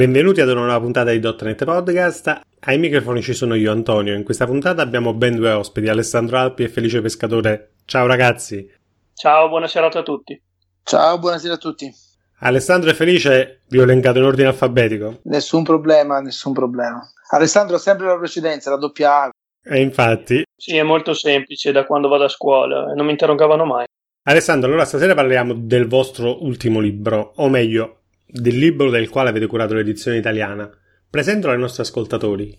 Benvenuti ad una nuova puntata di Dotnet Podcast. Ai microfoni ci sono io, Antonio. In questa puntata abbiamo ben due ospiti, Alessandro Alpi e Felice Pescatore. Ciao ragazzi. Ciao, buona serata a tutti. Ciao, buonasera a tutti. Alessandro e Felice vi ho elencato in ordine alfabetico. Nessun problema, nessun problema. Alessandro ha sempre la precedenza, la doppia A. E infatti. Sì, è molto semplice da quando vado a scuola, non mi interrogavano mai. Alessandro, allora stasera parliamo del vostro ultimo libro, o meglio, del libro del quale avete curato l'edizione italiana. Presentalo ai nostri ascoltatori.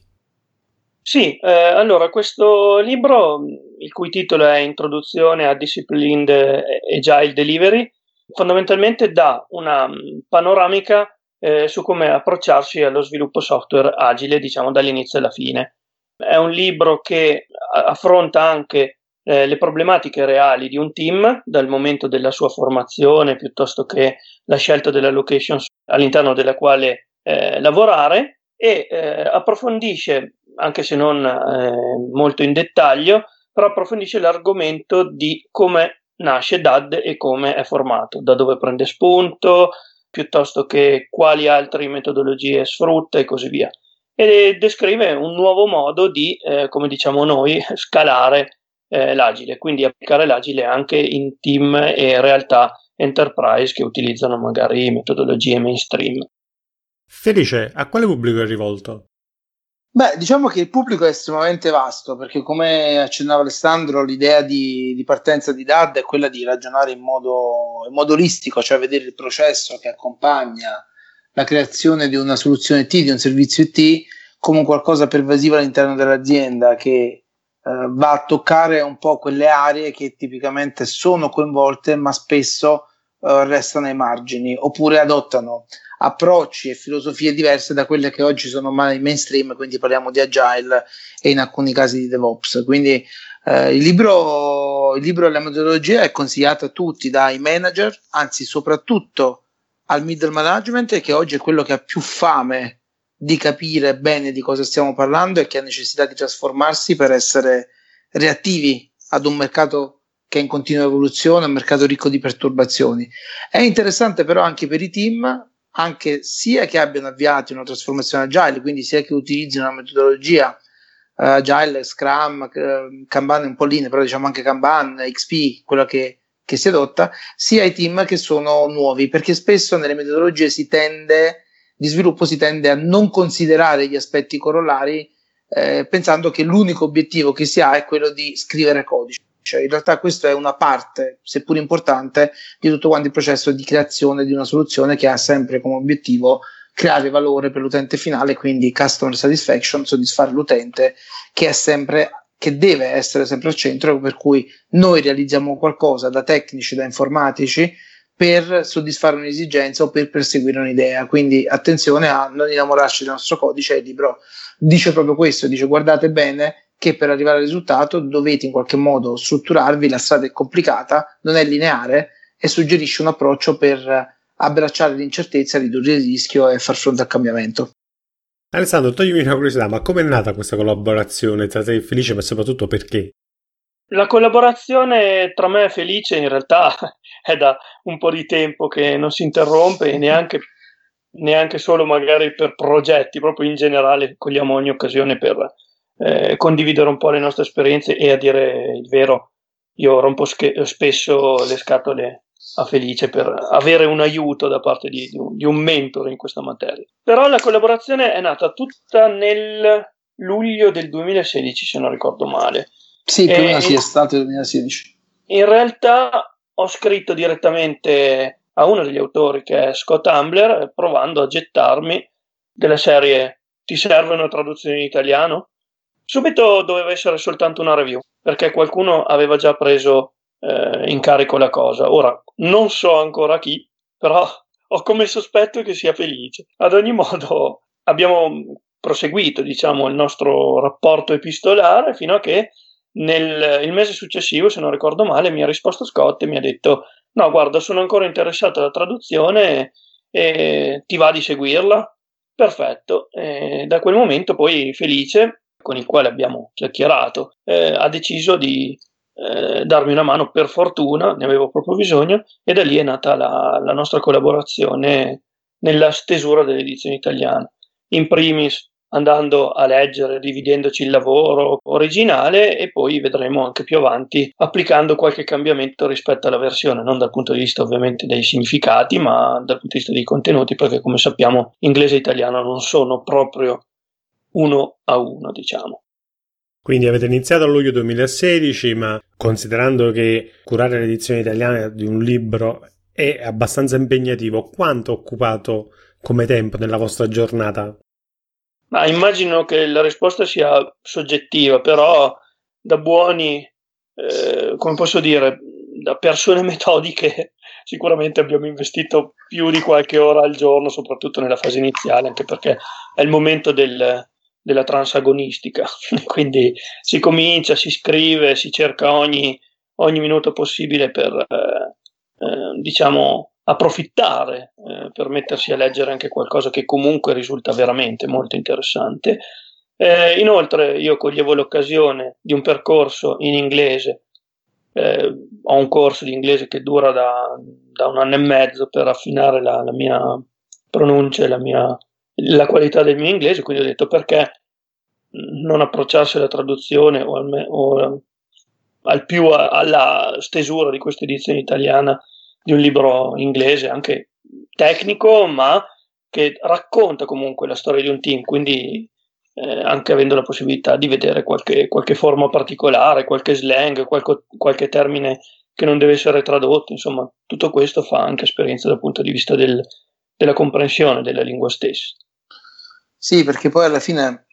Sì, eh, allora questo libro, il cui titolo è Introduzione a Disciplined Agile Delivery, fondamentalmente dà una panoramica eh, su come approcciarsi allo sviluppo software agile, diciamo dall'inizio alla fine. È un libro che affronta anche eh, le problematiche reali di un team dal momento della sua formazione piuttosto che la scelta della location all'interno della quale eh, lavorare e eh, approfondisce, anche se non eh, molto in dettaglio, però approfondisce l'argomento di come nasce DAD e come è formato, da dove prende spunto, piuttosto che quali altre metodologie sfrutta e così via. E descrive un nuovo modo di, eh, come diciamo noi, scalare eh, l'agile, quindi applicare l'agile anche in team e realtà enterprise che utilizzano magari metodologie mainstream. Felice, a quale pubblico è rivolto? Beh, diciamo che il pubblico è estremamente vasto perché, come accennava Alessandro, l'idea di, di partenza di DAD è quella di ragionare in modo, in modo olistico, cioè vedere il processo che accompagna la creazione di una soluzione T, di un servizio IT, come qualcosa pervasivo all'interno dell'azienda che eh, va a toccare un po' quelle aree che tipicamente sono coinvolte ma spesso eh, restano ai margini oppure adottano approcci e filosofie diverse da quelle che oggi sono mainstream, quindi parliamo di agile e in alcuni casi di DevOps. Quindi eh, il, libro, il libro della metodologia è consigliato a tutti, dai manager, anzi soprattutto al middle management, che oggi è quello che ha più fame di capire bene di cosa stiamo parlando e che ha necessità di trasformarsi per essere reattivi ad un mercato che è in continua evoluzione, un mercato ricco di perturbazioni. È interessante però anche per i team, anche sia che abbiano avviato una trasformazione agile, quindi sia che utilizzino una metodologia uh, agile, Scrum, uh, Kanban un po' linee, però diciamo anche Kanban, XP, quella che, che si adotta, sia i team che sono nuovi, perché spesso nelle metodologie si tende di sviluppo si tende a non considerare gli aspetti corollari eh, pensando che l'unico obiettivo che si ha è quello di scrivere codice. Cioè, in realtà questa è una parte, seppur importante, di tutto quanto il processo di creazione di una soluzione che ha sempre come obiettivo creare valore per l'utente finale, quindi customer satisfaction, soddisfare l'utente, che è sempre che deve essere sempre al centro, per cui noi realizziamo qualcosa da tecnici, da informatici, per soddisfare un'esigenza o per perseguire un'idea. Quindi attenzione a non innamorarci del nostro codice. Il libro dice proprio questo: dice guardate bene che per arrivare al risultato dovete in qualche modo strutturarvi, la strada è complicata, non è lineare e suggerisce un approccio per abbracciare l'incertezza, ridurre il rischio e far fronte al cambiamento. Alessandro, toglimi una curiosità, ma come è nata questa collaborazione tra te e Felice, ma soprattutto perché? La collaborazione tra me e Felice in realtà è da un po' di tempo che non si interrompe e neanche, neanche solo magari per progetti, proprio in generale cogliamo ogni occasione per eh, condividere un po' le nostre esperienze e a dire il vero, io rompo sch- spesso le scatole a Felice per avere un aiuto da parte di, di, un, di un mentore in questa materia. Però la collaborazione è nata tutta nel luglio del 2016, se non ricordo male sì, più o meno sì, è stato il 2016. In realtà ho scritto direttamente a uno degli autori che è Scott Ambler provando a gettarmi della serie ti serve una traduzione in italiano? Subito doveva essere soltanto una review perché qualcuno aveva già preso eh, in carico la cosa. Ora non so ancora chi, però ho come sospetto che sia felice. Ad ogni modo abbiamo proseguito diciamo, il nostro rapporto epistolare fino a che nel il mese successivo, se non ricordo male, mi ha risposto Scott e mi ha detto: No, guarda, sono ancora interessato alla traduzione e ti va di seguirla? Perfetto. E da quel momento, poi Felice, con il quale abbiamo chiacchierato, eh, ha deciso di eh, darmi una mano per fortuna, ne avevo proprio bisogno, e da lì è nata la, la nostra collaborazione nella stesura dell'edizione italiana. In primis andando a leggere, dividendoci il lavoro originale e poi vedremo anche più avanti applicando qualche cambiamento rispetto alla versione, non dal punto di vista ovviamente dei significati, ma dal punto di vista dei contenuti, perché come sappiamo inglese e italiano non sono proprio uno a uno, diciamo. Quindi avete iniziato a luglio 2016, ma considerando che curare l'edizione italiana di un libro è abbastanza impegnativo, quanto ha occupato come tempo nella vostra giornata? Ma immagino che la risposta sia soggettiva, però da buoni, eh, come posso dire, da persone metodiche, sicuramente abbiamo investito più di qualche ora al giorno, soprattutto nella fase iniziale, anche perché è il momento del, della transagonistica. Quindi si comincia, si scrive, si cerca ogni, ogni minuto possibile per, eh, eh, diciamo, approfittare eh, per mettersi a leggere anche qualcosa che comunque risulta veramente molto interessante. Eh, inoltre io coglievo l'occasione di un percorso in inglese, eh, ho un corso di inglese che dura da, da, un anno e mezzo per affinare la, la mia pronuncia e la, la qualità del mio inglese, quindi ho detto perché non approcciarsi alla traduzione o al, o al più alla stesura di questa edizione italiana di un libro inglese, anche tecnico, ma che racconta comunque la storia di un team, quindi eh, anche avendo la possibilità di vedere qualche, qualche forma particolare, qualche slang, qualche, qualche, termine che non deve essere tradotto, insomma, tutto questo fa anche esperienza dal punto di vista del, della comprensione della lingua stessa. Sì, perché poi alla fine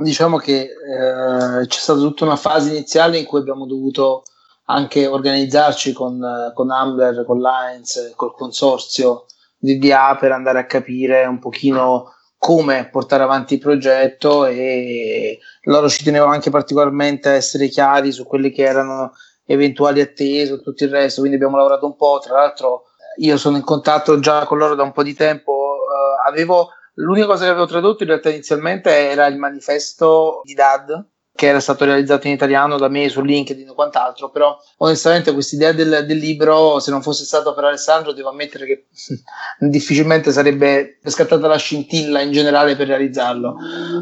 diciamo che eh, c'è stata tutta una fase iniziale in cui abbiamo dovuto anche organizzarci con, con Ambler, con Lines, col consorzio di DA per andare a capire un pochino come portare avanti il progetto e loro ci tenevano anche particolarmente a essere chiari su quelli che erano eventuali attese e tutto il resto, quindi abbiamo lavorato un po', tra l'altro io sono in contatto già con loro da un po' di tempo, uh, avevo, l'unica cosa che avevo tradotto in realtà inizialmente era il manifesto di DAD, che era stato realizzato in italiano da me su LinkedIn o quant'altro, però onestamente questa idea del, del, libro, se non fosse stato per Alessandro, devo ammettere che difficilmente sarebbe scattata la scintilla in generale per realizzarlo.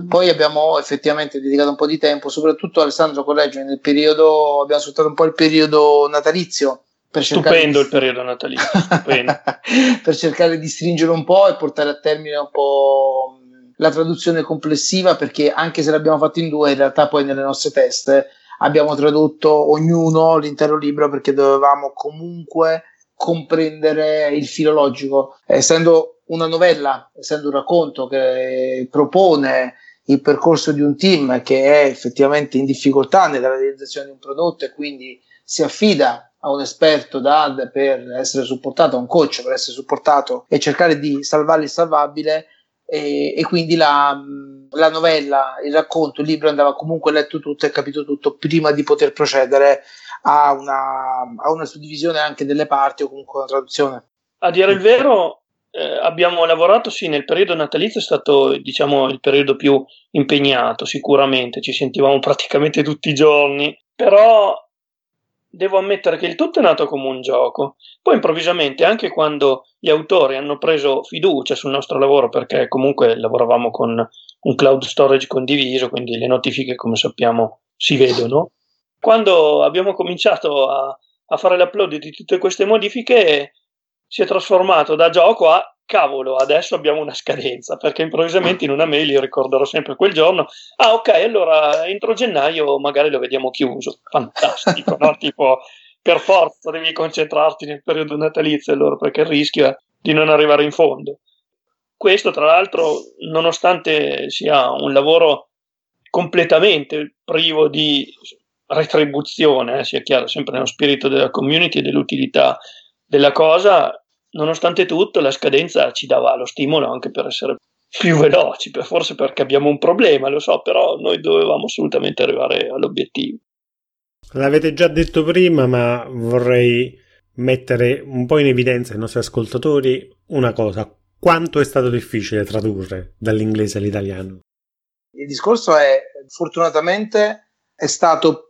Poi abbiamo effettivamente dedicato un po' di tempo, soprattutto Alessandro corregge, nel periodo, abbiamo sfruttato un po' il periodo natalizio. Stupendo di... il periodo natalizio, per cercare di stringere un po' e portare a termine un po' la traduzione complessiva perché anche se l'abbiamo fatto in due, in realtà poi nelle nostre teste abbiamo tradotto ognuno l'intero libro perché dovevamo comunque comprendere il filologico. Essendo una novella, essendo un racconto che propone il percorso di un team che è effettivamente in difficoltà nella realizzazione di un prodotto e quindi si affida a un esperto DAD per essere supportato, a un coach per essere supportato e cercare di salvare il salvabile, e, e quindi la, la, novella, il racconto, il libro andava comunque letto tutto e capito tutto prima di poter procedere a una, a una suddivisione anche delle parti o comunque una traduzione. A dire il vero, eh, abbiamo lavorato sì nel periodo natalizio è stato diciamo il periodo più impegnato sicuramente ci sentivamo praticamente tutti i giorni però devo ammettere che il tutto è nato come un gioco. Poi improvvisamente, anche quando gli autori hanno preso fiducia sul nostro lavoro, perché comunque lavoravamo con un cloud storage condiviso, quindi le notifiche, come sappiamo, si vedono. Quando abbiamo cominciato a, a fare l'upload di tutte queste modifiche, si è trasformato da gioco a cavolo, adesso abbiamo una scadenza, perché improvvisamente in una mail io ricorderò sempre quel giorno, ah ok, allora entro gennaio magari lo vediamo chiuso, fantastico, no? Tipo, per forza devi concentrarti nel periodo natalizio allora, perché il rischio è di non arrivare in fondo. Questo, tra l'altro, nonostante sia un lavoro completamente privo di retribuzione, eh, sia chiaro, sempre nello spirito della community e dell'utilità della cosa, nonostante tutto la scadenza ci dava lo stimolo anche per essere più veloci, forse perché abbiamo un problema, lo so, però noi dovevamo assolutamente arrivare all'obiettivo. L'avete già detto prima, ma vorrei mettere un po' in evidenza ai nostri ascoltatori una cosa. Quanto è stato difficile tradurre dall'inglese all'italiano? Il discorso è, fortunatamente, è stato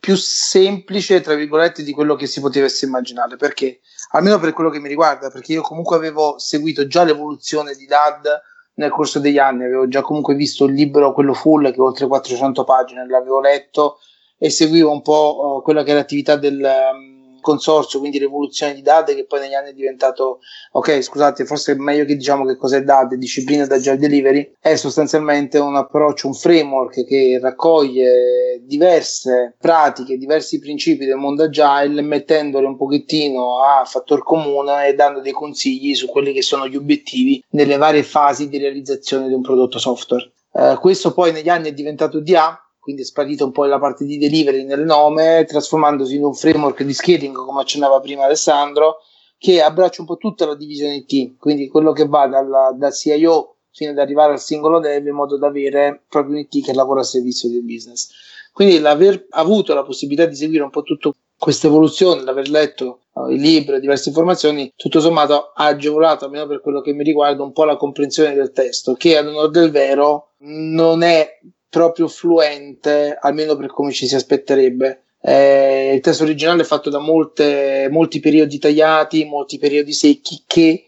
più semplice, tra virgolette, di quello che si potesse immaginare. Perché? Almeno per quello che mi riguarda, perché io comunque avevo seguito già l'evoluzione di DAD nel corso degli anni, avevo già comunque visto il libro, quello full, che oltre 400 pagine, l'avevo letto e seguivo un po' uh, quella che è l'attività del... Consorzio, quindi l'evoluzione di DAD che poi negli anni è diventato, ok scusate, forse è meglio che diciamo che cos'è DAD, disciplina d'agile delivery, è sostanzialmente un approccio, un framework che raccoglie diverse pratiche, diversi principi del mondo agile, mettendole un pochettino a fattor comune e dando dei consigli su quelli che sono gli obiettivi nelle varie fasi di realizzazione di un prodotto software. Uh, questo poi negli anni è diventato DA, quindi è sparita un po' la parte di delivery nel nome, trasformandosi in un framework di scaling, come accennava prima Alessandro, che abbraccia un po' tutta la divisione IT, quindi quello che va dalla, dal CIO fino ad arrivare al singolo dev in modo da avere proprio un IT che lavora a servizio del business. Quindi l'aver avuto la possibilità di seguire un po' tutta questa evoluzione, l'aver letto uh, i libri diverse informazioni, tutto sommato ha agevolato, almeno per quello che mi riguarda, un po' la comprensione del testo, che ad onore del vero non è proprio fluente, almeno per come ci si aspetterebbe. Eh, il testo originale è fatto da molte, molti periodi tagliati, molti periodi secchi che,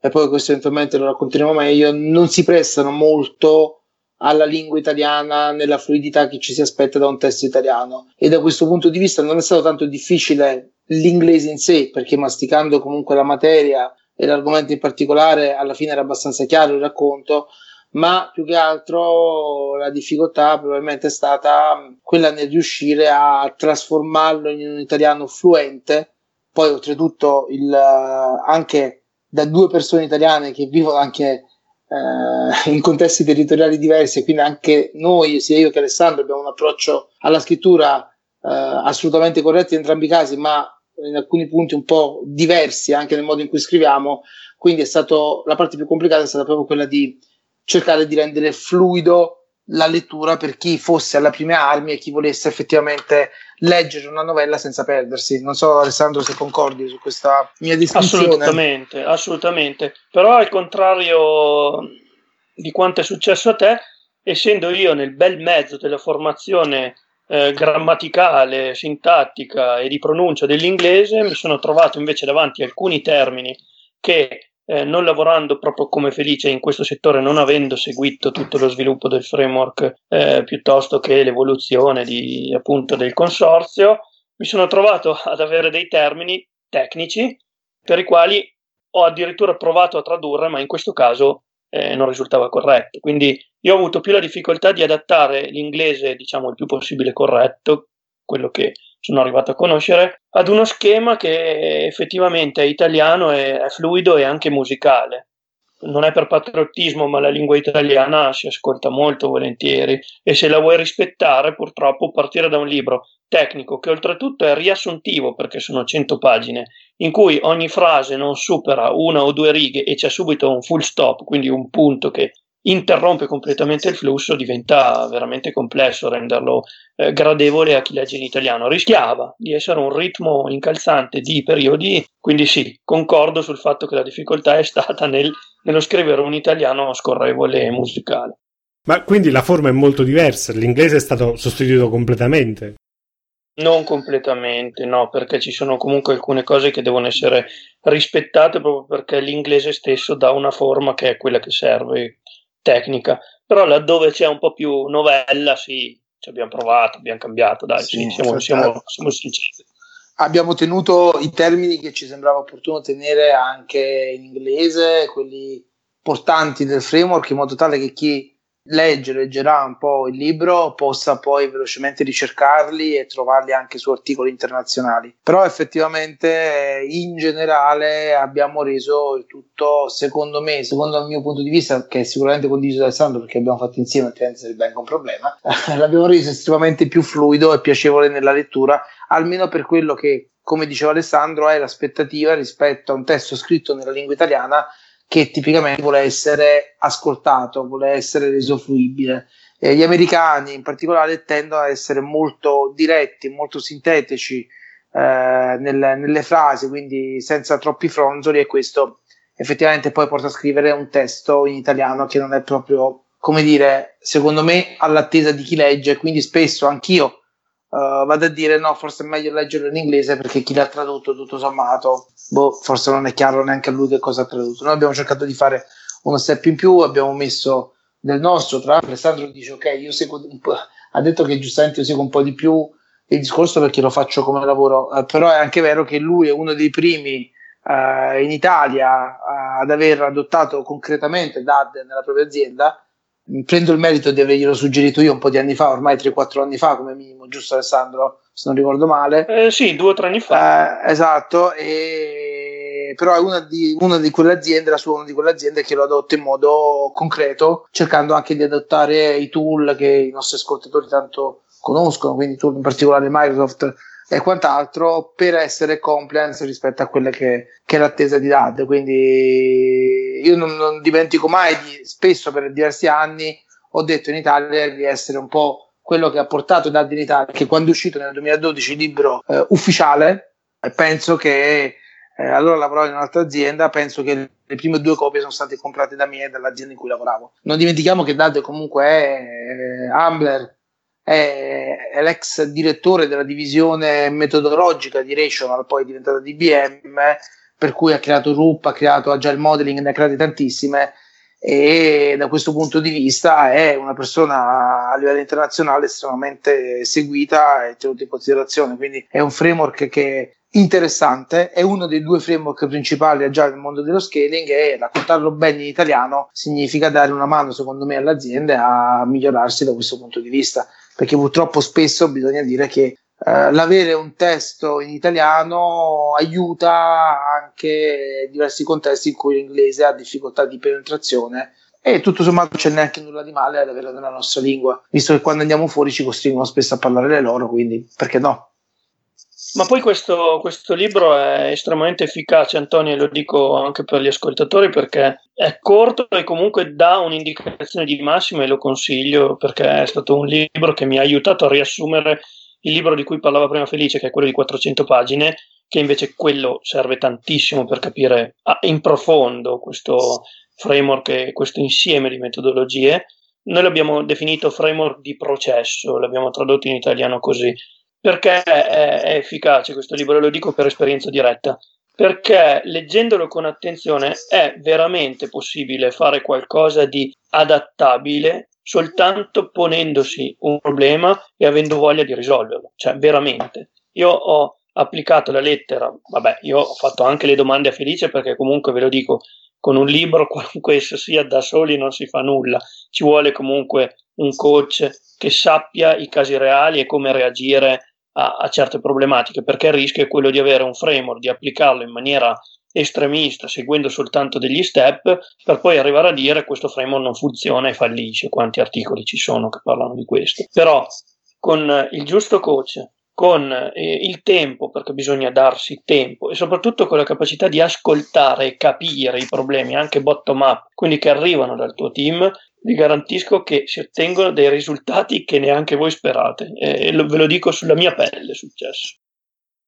e poi questo eventualmente lo racconteremo meglio, non si prestano molto alla lingua italiana nella fluidità che ci si aspetta da un testo italiano. E da questo punto di vista non è stato tanto difficile l'inglese in sé, perché masticando comunque la materia e l'argomento in particolare, alla fine era abbastanza chiaro il racconto ma più che altro la difficoltà probabilmente è stata quella nel riuscire a trasformarlo in un italiano fluente. Poi, oltretutto, il, anche da due persone italiane che vivono anche eh, in contesti territoriali diversi, quindi anche noi, sia io che Alessandro, abbiamo un approccio alla scrittura eh, assolutamente corretto in entrambi i casi, ma in alcuni punti un po' diversi anche nel modo in cui scriviamo. Quindi è stato la parte più complicata è stata proprio quella di cercare di rendere fluido la lettura per chi fosse alle prime armi e chi volesse effettivamente leggere una novella senza perdersi. Non so Alessandro se concordi su questa mia descrizione. Assolutamente, assolutamente. Però al contrario di quanto è successo a te, essendo io nel bel mezzo della formazione eh, grammaticale, sintattica e di pronuncia dell'inglese, mi sono trovato invece davanti alcuni termini che eh, non lavorando proprio come Felice in questo settore, non avendo seguito tutto lo sviluppo del framework eh, piuttosto che l'evoluzione di, appunto, del consorzio, mi sono trovato ad avere dei termini tecnici per i quali ho addirittura provato a tradurre, ma in questo caso eh, non risultava corretto. Quindi io ho avuto più la difficoltà di adattare l'inglese, diciamo, il più possibile corretto, quello che sono arrivato a conoscere, ad uno schema che effettivamente è italiano, è, è fluido e anche musicale. Non è per patriottismo, ma la lingua italiana si ascolta molto volentieri e se la vuoi rispettare, purtroppo partire da un libro tecnico che oltretutto è riassuntivo perché sono 100 pagine, in cui ogni frase non supera una o due righe e c'è subito un full stop, quindi un punto che interrompe completamente il flusso, diventa veramente complesso renderlo eh, gradevole a chi legge in italiano. Rischiava di essere un ritmo incalzante di periodi, quindi sì, concordo sul fatto che la difficoltà è stata nel, nello scrivere un italiano scorrevole e musicale. Ma quindi la forma è molto diversa, l'inglese è stato sostituito completamente? Non completamente, no, perché ci sono comunque alcune cose che devono essere rispettate proprio perché l'inglese stesso dà una forma che è quella che serve tecnica, però laddove c'è un po' più novella, sì, ci abbiamo provato, abbiamo cambiato, dai, sì, sì siamo, siamo, siamo sinceri. Abbiamo tenuto i termini che ci sembrava opportuno tenere anche in inglese, quelli portanti del framework, in modo tale che chi legge, leggerà un po' il libro, possa poi velocemente ricercarli e trovarli anche su articoli internazionali. Però effettivamente in generale abbiamo reso il tutto, secondo me, secondo il mio punto di vista, che è sicuramente condiviso da Alessandro perché abbiamo fatto insieme, altrimenti sarebbe anche un problema, l'abbiamo reso estremamente più fluido e piacevole nella lettura, almeno per quello che come diceva Alessandro, è l'aspettativa rispetto a un testo scritto nella lingua italiana che tipicamente vuole essere ascoltato, vuole essere reso fruibile. Eh, gli americani in particolare tendono ad essere molto diretti, molto sintetici eh, nelle, nelle frasi, quindi senza troppi fronzoli e questo effettivamente poi porta a scrivere un testo in italiano che non è proprio, come dire, secondo me all'attesa di chi legge, quindi spesso anch'io uh, vado a dire no, forse è meglio leggerlo in inglese perché chi l'ha tradotto tutto sommato, boh, forse non è chiaro neanche a lui che cosa ha tradotto. Noi abbiamo cercato di fare uno step in più, abbiamo messo del nostro, tra l'altro Alessandro dice ok, io seguo un po', ha detto che giustamente io seguo un po' di più il discorso perché lo faccio come lavoro, uh, però è anche vero che lui è uno dei primi uh, in Italia ad aver adottato concretamente DAD nella propria azienda prendo il merito di averglielo suggerito io un po' di anni fa, ormai 3-4 anni fa come minimo, giusto Alessandro? Se non ricordo male. Eh, sì, due o tre anni fa. Eh, esatto, e... però è una di, una di quelle aziende, la sua una di quelle aziende che lo adotta in modo concreto, cercando anche di adottare i tool che i nostri ascoltatori tanto conoscono, quindi tool in particolare Microsoft e quant'altro per essere compliance rispetto a quelle che, che è l'attesa di DAD. Quindi io non, non dimentico mai, di, spesso per diversi anni, ho detto in Italia di essere un po' quello che ha portato DAD in Italia, che quando è uscito nel 2012 il libro eh, ufficiale, penso che eh, allora lavoravo in un'altra azienda, penso che le prime due copie sono state comprate da me e dall'azienda in cui lavoravo. Non dimentichiamo che DAD comunque è eh, Ambler, è, l'ex direttore della divisione metodologica di Rational, poi diventata DBM, per cui ha creato RUP, ha creato Agile Modeling, ne ha create tantissime e da questo punto di vista è una persona a livello internazionale estremamente seguita e tenuta in considerazione, quindi è un framework che è interessante, è uno dei due framework principali già nel mondo dello scaling e raccontarlo bene in italiano significa dare una mano secondo me alle aziende a migliorarsi da questo punto di vista perché purtroppo spesso bisogna dire che eh, l'avere un testo in italiano aiuta anche diversi contesti in cui l'inglese ha difficoltà di penetrazione e tutto sommato non c'è neanche nulla di male ad averlo nella nostra lingua, visto che quando andiamo fuori ci costringono spesso a parlare le loro, quindi perché no? Ma poi questo, questo, libro è estremamente efficace, Antonio, e lo dico anche per gli ascoltatori perché è corto e comunque dà un'indicazione di massimo e lo consiglio perché è stato un libro che mi ha aiutato a riassumere il libro di cui parlava prima Felice, che è quello di 400 pagine, che invece quello serve tantissimo per capire in profondo questo framework e questo insieme di metodologie. Noi l'abbiamo definito framework di processo, l'abbiamo tradotto in italiano così perché è, è efficace questo libro, lo dico per esperienza diretta, perché leggendolo con attenzione è veramente possibile fare qualcosa di adattabile soltanto ponendosi un problema e avendo voglia di risolverlo, cioè veramente. Io ho applicato la lettera, vabbè, io ho fatto anche le domande a Felice perché comunque ve lo dico, con un libro, qualunque esso sia, da soli non si fa nulla, ci vuole comunque un coach che sappia i casi reali e come reagire a, a certe problematiche, perché il rischio è quello di avere un framework, di applicarlo in maniera estremista, seguendo soltanto degli step, per poi arrivare a dire questo framework non funziona e fallisce. Quanti articoli ci sono che parlano di questo? Però con il giusto coach, con eh, il tempo, perché bisogna darsi tempo, e soprattutto con la capacità di ascoltare e capire i problemi anche bottom up, quindi che arrivano dal tuo team, vi garantisco che si ottengono dei risultati che neanche voi sperate e lo, ve lo dico sulla mia pelle è successo.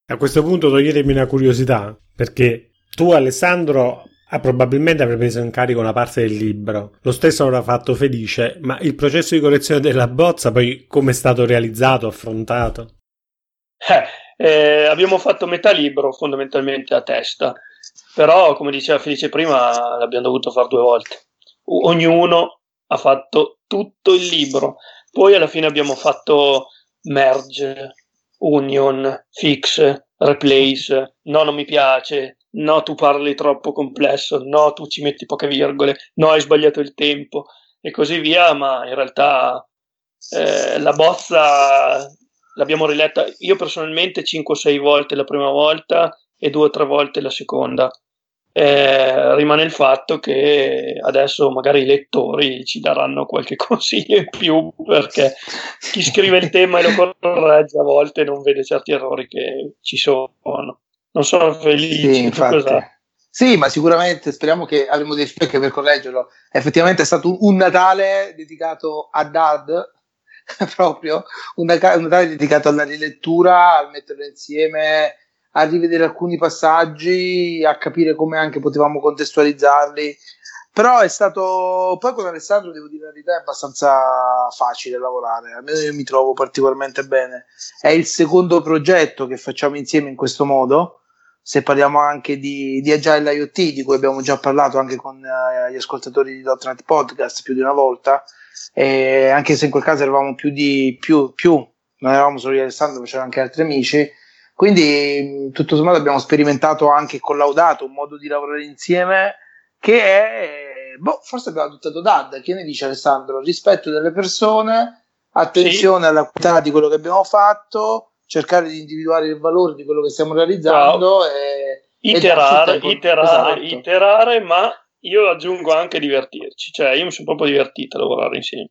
A questo punto toglietemi una curiosità, perché tu Alessandro ah, probabilmente avrai preso in carico una parte del libro, lo stesso avrà fatto Felice, ma il processo di correzione della bozza poi come è stato realizzato, affrontato? Eh, eh, abbiamo fatto metà libro fondamentalmente a testa, però come diceva Felice prima l'abbiamo dovuto fare due volte. ognuno ha fatto tutto il libro. Poi alla fine abbiamo fatto merge, union, fix, replace, no non mi piace, no tu parli troppo complesso, no tu ci metti poche virgole, no hai sbagliato il tempo. E così via, ma in realtà eh, la bozza l'abbiamo riletta io personalmente 5-6 volte la prima volta e 2 3 volte la seconda eh, rimane il fatto che adesso magari i lettori ci daranno qualche consiglio in più perché chi scrive il tema e lo corregge a volte non vede certi errori che ci sono. Non sono felice. Sì, sì, ma sicuramente speriamo che avremo dei feedback per correggerlo. Effettivamente è stato un Natale dedicato a Dad, proprio un, un Natale dedicato alla rilettura, al metterlo insieme a rivedere alcuni passaggi, a capire come anche potevamo contestualizzarli, però è stato poi con Alessandro devo dire la verità è abbastanza facile lavorare almeno io mi trovo particolarmente bene. È il secondo progetto che facciamo insieme in questo modo se parliamo anche di, di Agile IoT di cui abbiamo già parlato anche con uh, gli ascoltatori di .NET Podcast più di una volta e anche se in quel caso eravamo più di più, più non eravamo solo io e Alessandro ma c'erano anche altri amici quindi tutto sommato abbiamo sperimentato anche collaudato un modo di lavorare insieme che è, boh, forse abbiamo adottato DAD, che ne dice Alessandro? Rispetto delle persone, attenzione sì. alla qualità di quello che abbiamo fatto, cercare di individuare il valore di quello che stiamo realizzando wow. e, iterare, e iterare, esatto. iterare, ma io aggiungo anche divertirci, cioè io mi sono proprio divertito a lavorare insieme.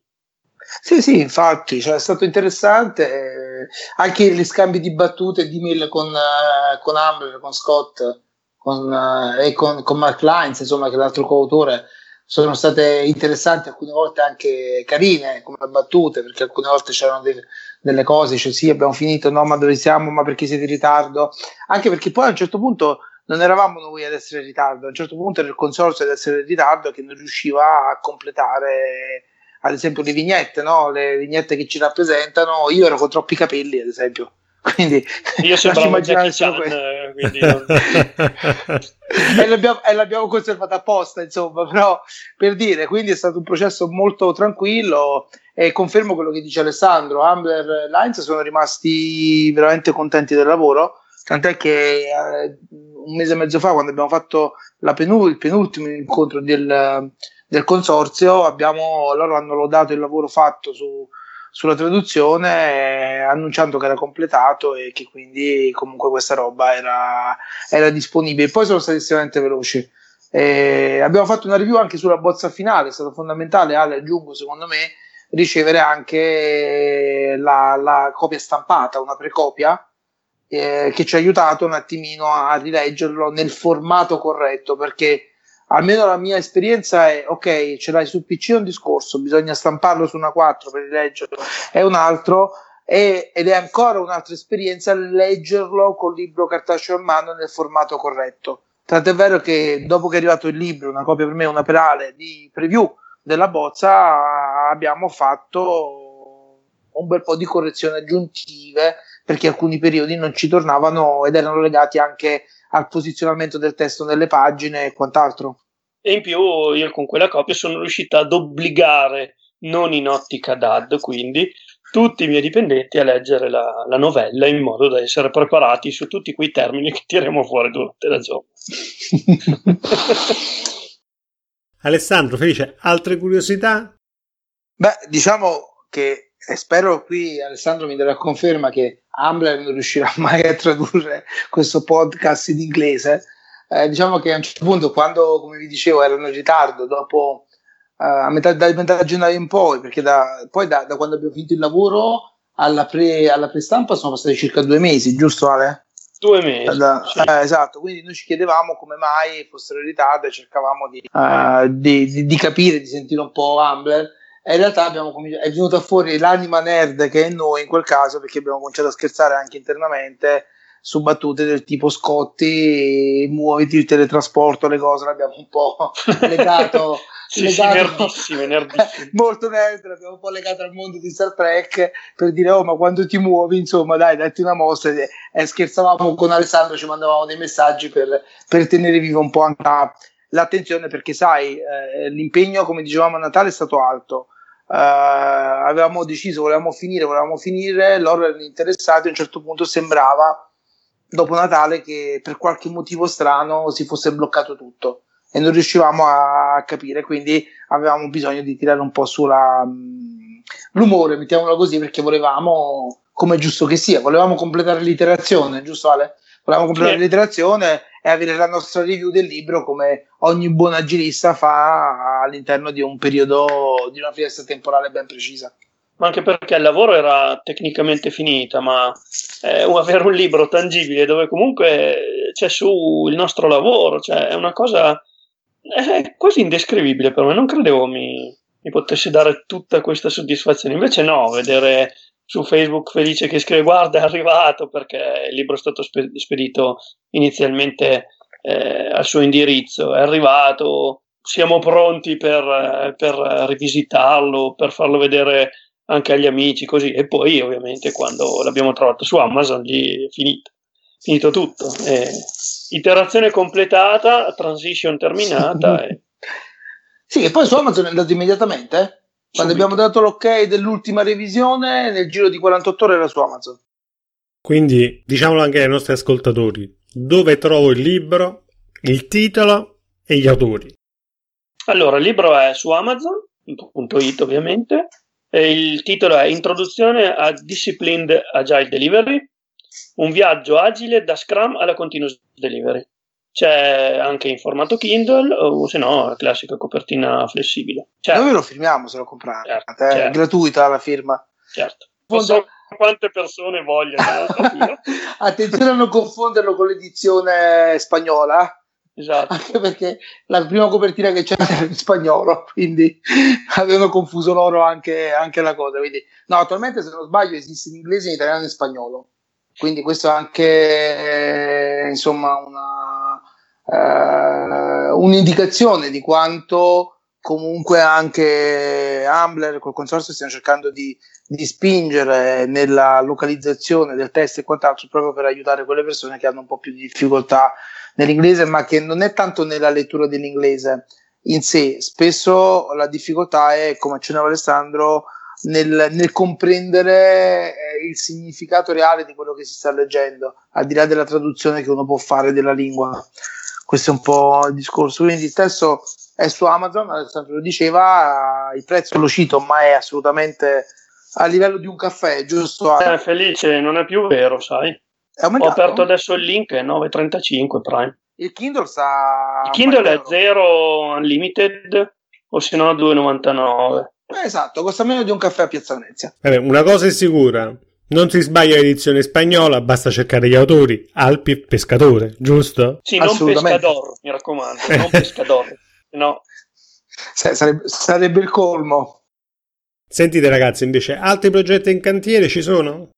Sì, sì, infatti, cioè, è stato interessante. Eh, anche gli scambi di battute di mail con, eh, con Amber, con Scott, con, uh, e con, con, Mark Lines, insomma, che è l'altro coautore, sono state interessanti, alcune volte anche carine come battute, perché alcune volte c'erano de- delle cose, cioè sì, abbiamo finito, no, ma dove siamo, ma perché siete in ritardo? Anche perché poi a un certo punto non eravamo noi ad essere in ritardo, a un certo punto era il consorzio ad essere in ritardo che non riusciva a completare ad esempio le vignette, no? le vignette che ci rappresentano, io ero con troppi capelli ad esempio quindi io sembravo immaginare solo questo. Quindi non... e, l'abbiamo, e l'abbiamo conservata apposta, insomma, però per dire, quindi è stato un processo molto tranquillo e confermo quello che dice Alessandro, Ambler Lines sono rimasti veramente contenti del lavoro, tant'è che eh, un mese e mezzo fa, quando abbiamo fatto penul- il penultimo incontro del, del consorzio, abbiamo, loro hanno lodato il lavoro fatto su sulla traduzione annunciando che era completato e che quindi comunque questa roba era, era disponibile. Poi sono stati estremamente veloci. E abbiamo fatto una review anche sulla bozza finale, è stato fondamentale, Ale, aggiungo secondo me, ricevere anche la, la copia stampata, una precopia, eh, che ci ha aiutato un attimino a rileggerlo nel formato corretto, perché almeno la mia esperienza è ok, ce l'hai sul PC un discorso, bisogna stamparlo su una 4 per leggerlo, è un altro è, ed è ancora un'altra esperienza leggerlo col libro cartaceo in mano nel formato corretto. Tant'è vero che dopo che è arrivato il libro, una copia per me, una per Ale, di preview della bozza, abbiamo fatto un bel po' di correzioni aggiuntive perché alcuni periodi non ci tornavano ed erano legati anche al posizionamento del testo nelle pagine e quant'altro. E in più io con quella copia sono riuscito ad obbligare, non in ottica DAD, quindi tutti i miei dipendenti a leggere la, la, novella in modo da essere preparati su tutti quei termini che tireremo fuori durante la giornata. Alessandro, Felice, altre curiosità? Beh, diciamo che e spero qui Alessandro mi darà conferma che Ambler non riuscirà mai a tradurre questo podcast in inglese. Eh, diciamo che a un certo punto, quando come vi dicevo erano in ritardo, dopo uh, a metà, da metà gennaio in poi, perché da, poi da, da, quando abbiamo finito il lavoro alla, pre, alla prestampa sono passati circa due mesi, giusto Ale? Due mesi. Da, sì. eh, esatto, quindi noi ci chiedevamo come mai fossero in ritardo e cercavamo di, uh, di, di, di capire, di sentire un po' Ambler e in realtà è venuta fuori l'anima nerd che è noi in quel caso perché abbiamo cominciato a scherzare anche internamente su battute del tipo Scotti, muoviti il teletrasporto, le cose, l'abbiamo un po' legato. sì, legato sì, nerdissime, nerdissime. molto nerd, l'abbiamo un po' legato al mondo di Star Trek per dire, oh, ma quando ti muovi, insomma, dai, datti una mossa. E, e scherzavamo con Alessandro, ci mandavamo dei messaggi per, per tenere vivo un po' anche l'attenzione, perché sai, eh, l'impegno, come dicevamo a Natale, è stato alto avevamo deciso, volevamo finire, volevamo finire, loro erano interessati, a un certo punto sembrava, dopo Natale, che per qualche motivo strano si fosse bloccato tutto e non riuscivamo a capire, quindi avevamo bisogno di tirare un po' sulla um, l'umore, mettiamolo così, perché volevamo, come è giusto che sia, volevamo completare l'iterazione, giusto Ale? Volevamo completare sì. l'iterazione e avere la nostra review del libro come ogni buon agilista fa all'interno di un periodo, di una finestra temporale ben precisa. Ma anche perché il lavoro era tecnicamente finita, ma eh, avere un libro tangibile dove comunque c'è su il nostro lavoro, cioè è una cosa è quasi indescrivibile per me, non credevo mi, mi potesse dare tutta questa soddisfazione, invece no, vedere su Facebook felice che scrive guarda è arrivato perché il libro è stato spedito inizialmente eh, al suo indirizzo, è arrivato, siamo pronti per, per rivisitarlo, per farlo vedere anche agli amici, così. E poi, ovviamente, quando l'abbiamo trovato su Amazon, gli è finito, finito tutto. E, iterazione completata, transition terminata. e... Sì, e poi su Amazon è andato immediatamente. Quando abbiamo dato l'ok dell'ultima revisione, nel giro di 48 ore era su Amazon. Quindi diciamolo anche ai nostri ascoltatori, dove trovo il libro, il titolo e gli autori? Allora, il libro è su Amazon.it ovviamente, il titolo è Introduzione a Disciplined Agile Delivery, un viaggio agile da Scrum alla Continuous Delivery. C'è anche in formato Kindle o se no la classica copertina flessibile. Certo. Noi lo firmiamo se lo comprate, certo, è certo. gratuita la firma. Certo. Non so quante persone vogliono. Attenzione a non confonderlo con l'edizione spagnola Esatto. Anche perché la prima copertina che c'era era in spagnolo, quindi avevano confuso loro anche, anche, la cosa. Quindi, no, attualmente se non sbaglio esiste in inglese, in italiano e in spagnolo. Quindi questo è anche eh, insomma una, eh, un'indicazione di quanto comunque anche Ambler col consorzio stiano cercando di, di, spingere nella localizzazione del test e quant'altro proprio per aiutare quelle persone che hanno un po' più di difficoltà nell'inglese, ma che non è tanto nella lettura dell'inglese in sé, spesso la difficoltà è, come accennava Alessandro, nel, nel comprendere eh, il significato reale di quello che si sta leggendo, al di là della traduzione che uno può fare della lingua. Questo è un po' il discorso. Quindi il testo è su Amazon, Alessandro lo diceva, il prezzo lo cito, ma è assolutamente a livello di un caffè, giusto? Eh, Felice, non è più vero, sai. Ho aperto adesso il link, è 9,35 Prime. Il Kindle sta... Il Kindle è 0 Unlimited o se no 2,99. Eh, esatto, costa meno di un caffè a Piazza Venezia. Vabbè, una cosa è sicura. Non si sbaglia l'edizione spagnola, basta cercare gli autori. Alpi e Pescatore, giusto? Sì, non Pescador, mi raccomando, non Pescador. No. Sarebbe, sarebbe il colmo. Sentite ragazzi, invece, altri progetti in cantiere ci sono?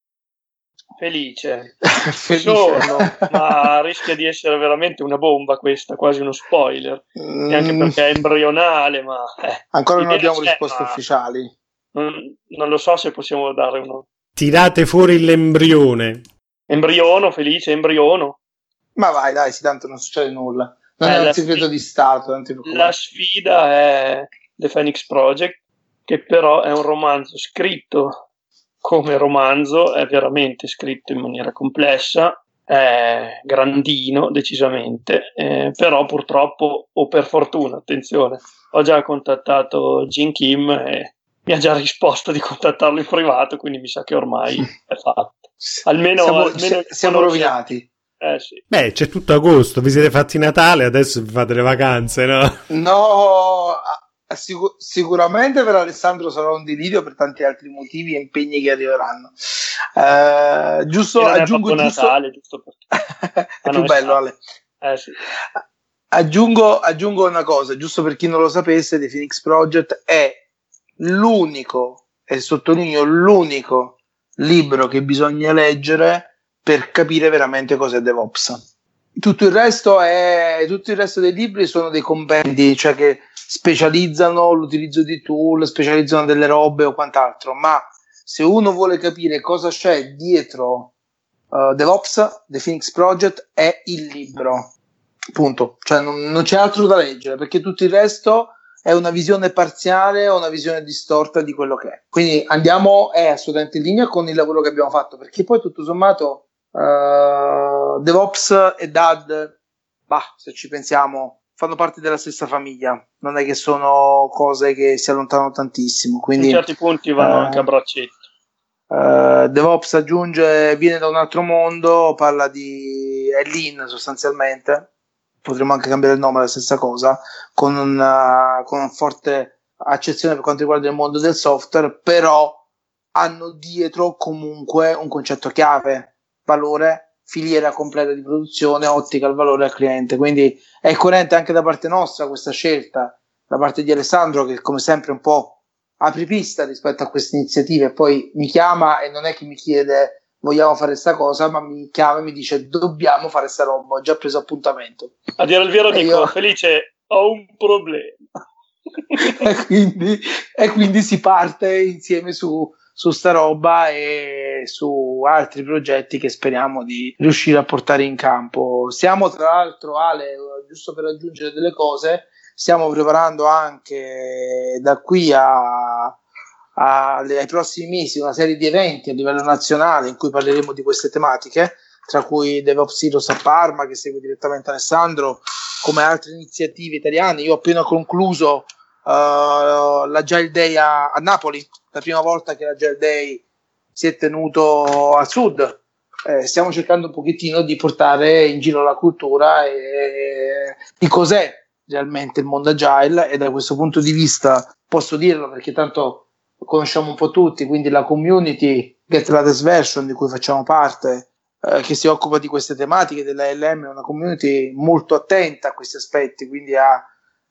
Felice. Felice. Sono, ma rischia di essere veramente una bomba questa, quasi uno spoiler. Mm. Anche perché è embrionale, ma... Eh, Ancora non abbiamo risposte ufficiali. Non, non, lo so se possiamo dare uno. Tirate fuori l'embrione. Embriono, felice, embriono. Ma vai, dai, sì, tanto non succede nulla. Non eh, è un segreto sfida, di Stato. La sfida è The Phoenix Project, che però è un romanzo scritto come romanzo è veramente scritto in maniera complessa, è grandino decisamente, eh, però purtroppo o per fortuna, attenzione, ho già contattato Jin Kim e mi ha già risposto di contattarlo in privato, quindi mi sa che ormai è fatto. Almeno, siamo, almeno siamo rovinati. Eh, sì. Beh, c'è tutto agosto, vi siete fatti Natale, adesso vi fate le vacanze, no? No, Sicur- sicuramente per Alessandro sarà un delirio per tanti altri motivi e impegni che arriveranno. Uh, giusto aggiungo giusto... Natale, giusto perché... è più bello Ale. Eh, sì. aggiungo, aggiungo una cosa, giusto per chi non lo sapesse, The Phoenix Project è l'unico, e sottolineo l'unico libro che bisogna leggere per capire veramente cos'è DevOps. Tutto il resto, è, tutto il resto dei libri sono dei compendi, cioè che specializzano l'utilizzo di tool, specializzano delle robe o quant'altro, ma se uno vuole capire cosa c'è dietro uh, DevOps, The Phoenix Project è il libro. Punto. Cioè non, non, c'è altro da leggere perché tutto il resto è una visione parziale o una visione distorta di quello che è. Quindi andiamo, è assolutamente in linea con il lavoro che abbiamo fatto perché poi tutto sommato uh, DevOps e DAD, bah, se ci pensiamo, fanno parte della stessa famiglia, non è che sono cose che si allontanano tantissimo. Quindi, In certi punti vanno uh, anche a braccetto. Uh, DevOps aggiunge, viene da un altro mondo, parla di è lean sostanzialmente, potremmo anche cambiare il nome, la stessa cosa, con una, con una forte accezione per quanto riguarda il mondo del software, però hanno dietro comunque un concetto chiave, valore filiera completa di produzione, ottica il valore al cliente. Quindi è coerente anche da parte nostra questa scelta, da parte di Alessandro, che come sempre un po' apripista rispetto a queste iniziative. Poi mi chiama e non è che mi chiede vogliamo fare questa cosa, ma mi chiama e mi dice dobbiamo fare questa roba, ho già preso appuntamento. A dire il vero, dico, io... Felice, ho un problema. e, quindi, e, quindi, si parte insieme su, su sta roba e su altri progetti che speriamo di riuscire a portare in campo. Siamo tra l'altro, Ale, giusto per aggiungere delle cose, stiamo preparando anche da qui a, a, ai prossimi mesi una serie di eventi a livello nazionale in cui parleremo di queste tematiche tra cui DevOps Heroes a Parma, che segue direttamente Alessandro, come altre iniziative italiane. Io ho appena concluso uh, l'Agile Day a, a, Napoli, la prima volta che l'Agile Day si è tenuto al sud. Eh, stiamo cercando un pochettino di portare in giro la cultura e di cos'è realmente il mondo agile e da questo punto di vista posso dirlo perché tanto conosciamo un po' tutti, quindi la community Get Latest Version di cui facciamo parte eh, che si occupa di queste tematiche della LM è una community molto attenta a questi aspetti, quindi a,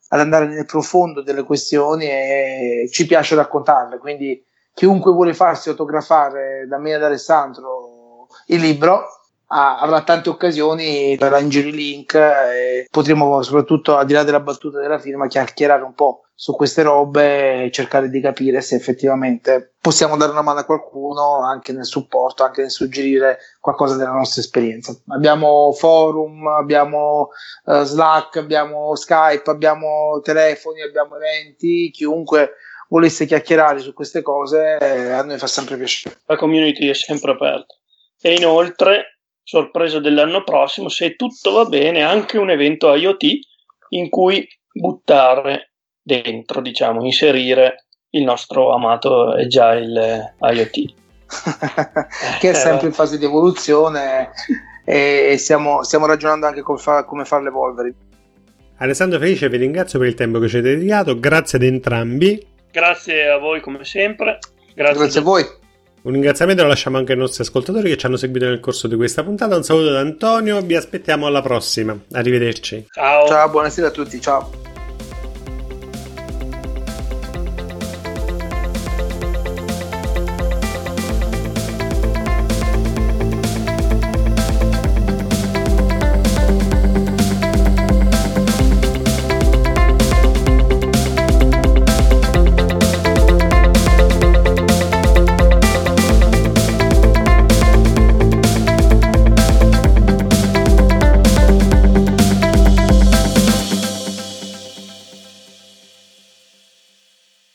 ad andare nel profondo delle questioni e ci piace raccontarle. Quindi chiunque vuole farsi autografare da me ad Alessandro il libro ah, avrà tante occasioni per in link e potremo soprattutto al di là della battuta della firma chiacchierare un po' su queste robe e cercare di capire se effettivamente possiamo dare una mano a qualcuno anche nel supporto, anche nel suggerire qualcosa della nostra esperienza. Abbiamo forum, abbiamo uh, Slack, abbiamo Skype, abbiamo telefoni, abbiamo eventi, chiunque volesse chiacchierare su queste cose eh, a noi fa sempre piacere. La community è sempre aperta. E inoltre, sorpresa dell'anno prossimo, se tutto va bene, anche un evento IoT in cui buttare dentro, diciamo, inserire il nostro amato Agile IoT. che è sempre in fase di evoluzione e stiamo, stiamo ragionando anche come, fa, come farlo evolvere. Alessandro Felice, vi ringrazio per il tempo che ci avete dedicato, grazie ad entrambi. Grazie a voi come sempre. Grazie, grazie a voi. Un ringraziamento lo lasciamo anche ai nostri ascoltatori che ci hanno seguito nel corso di questa puntata. Un saluto da Antonio, vi aspettiamo alla prossima. Arrivederci. Ciao. Ciao, buonasera a tutti, ciao.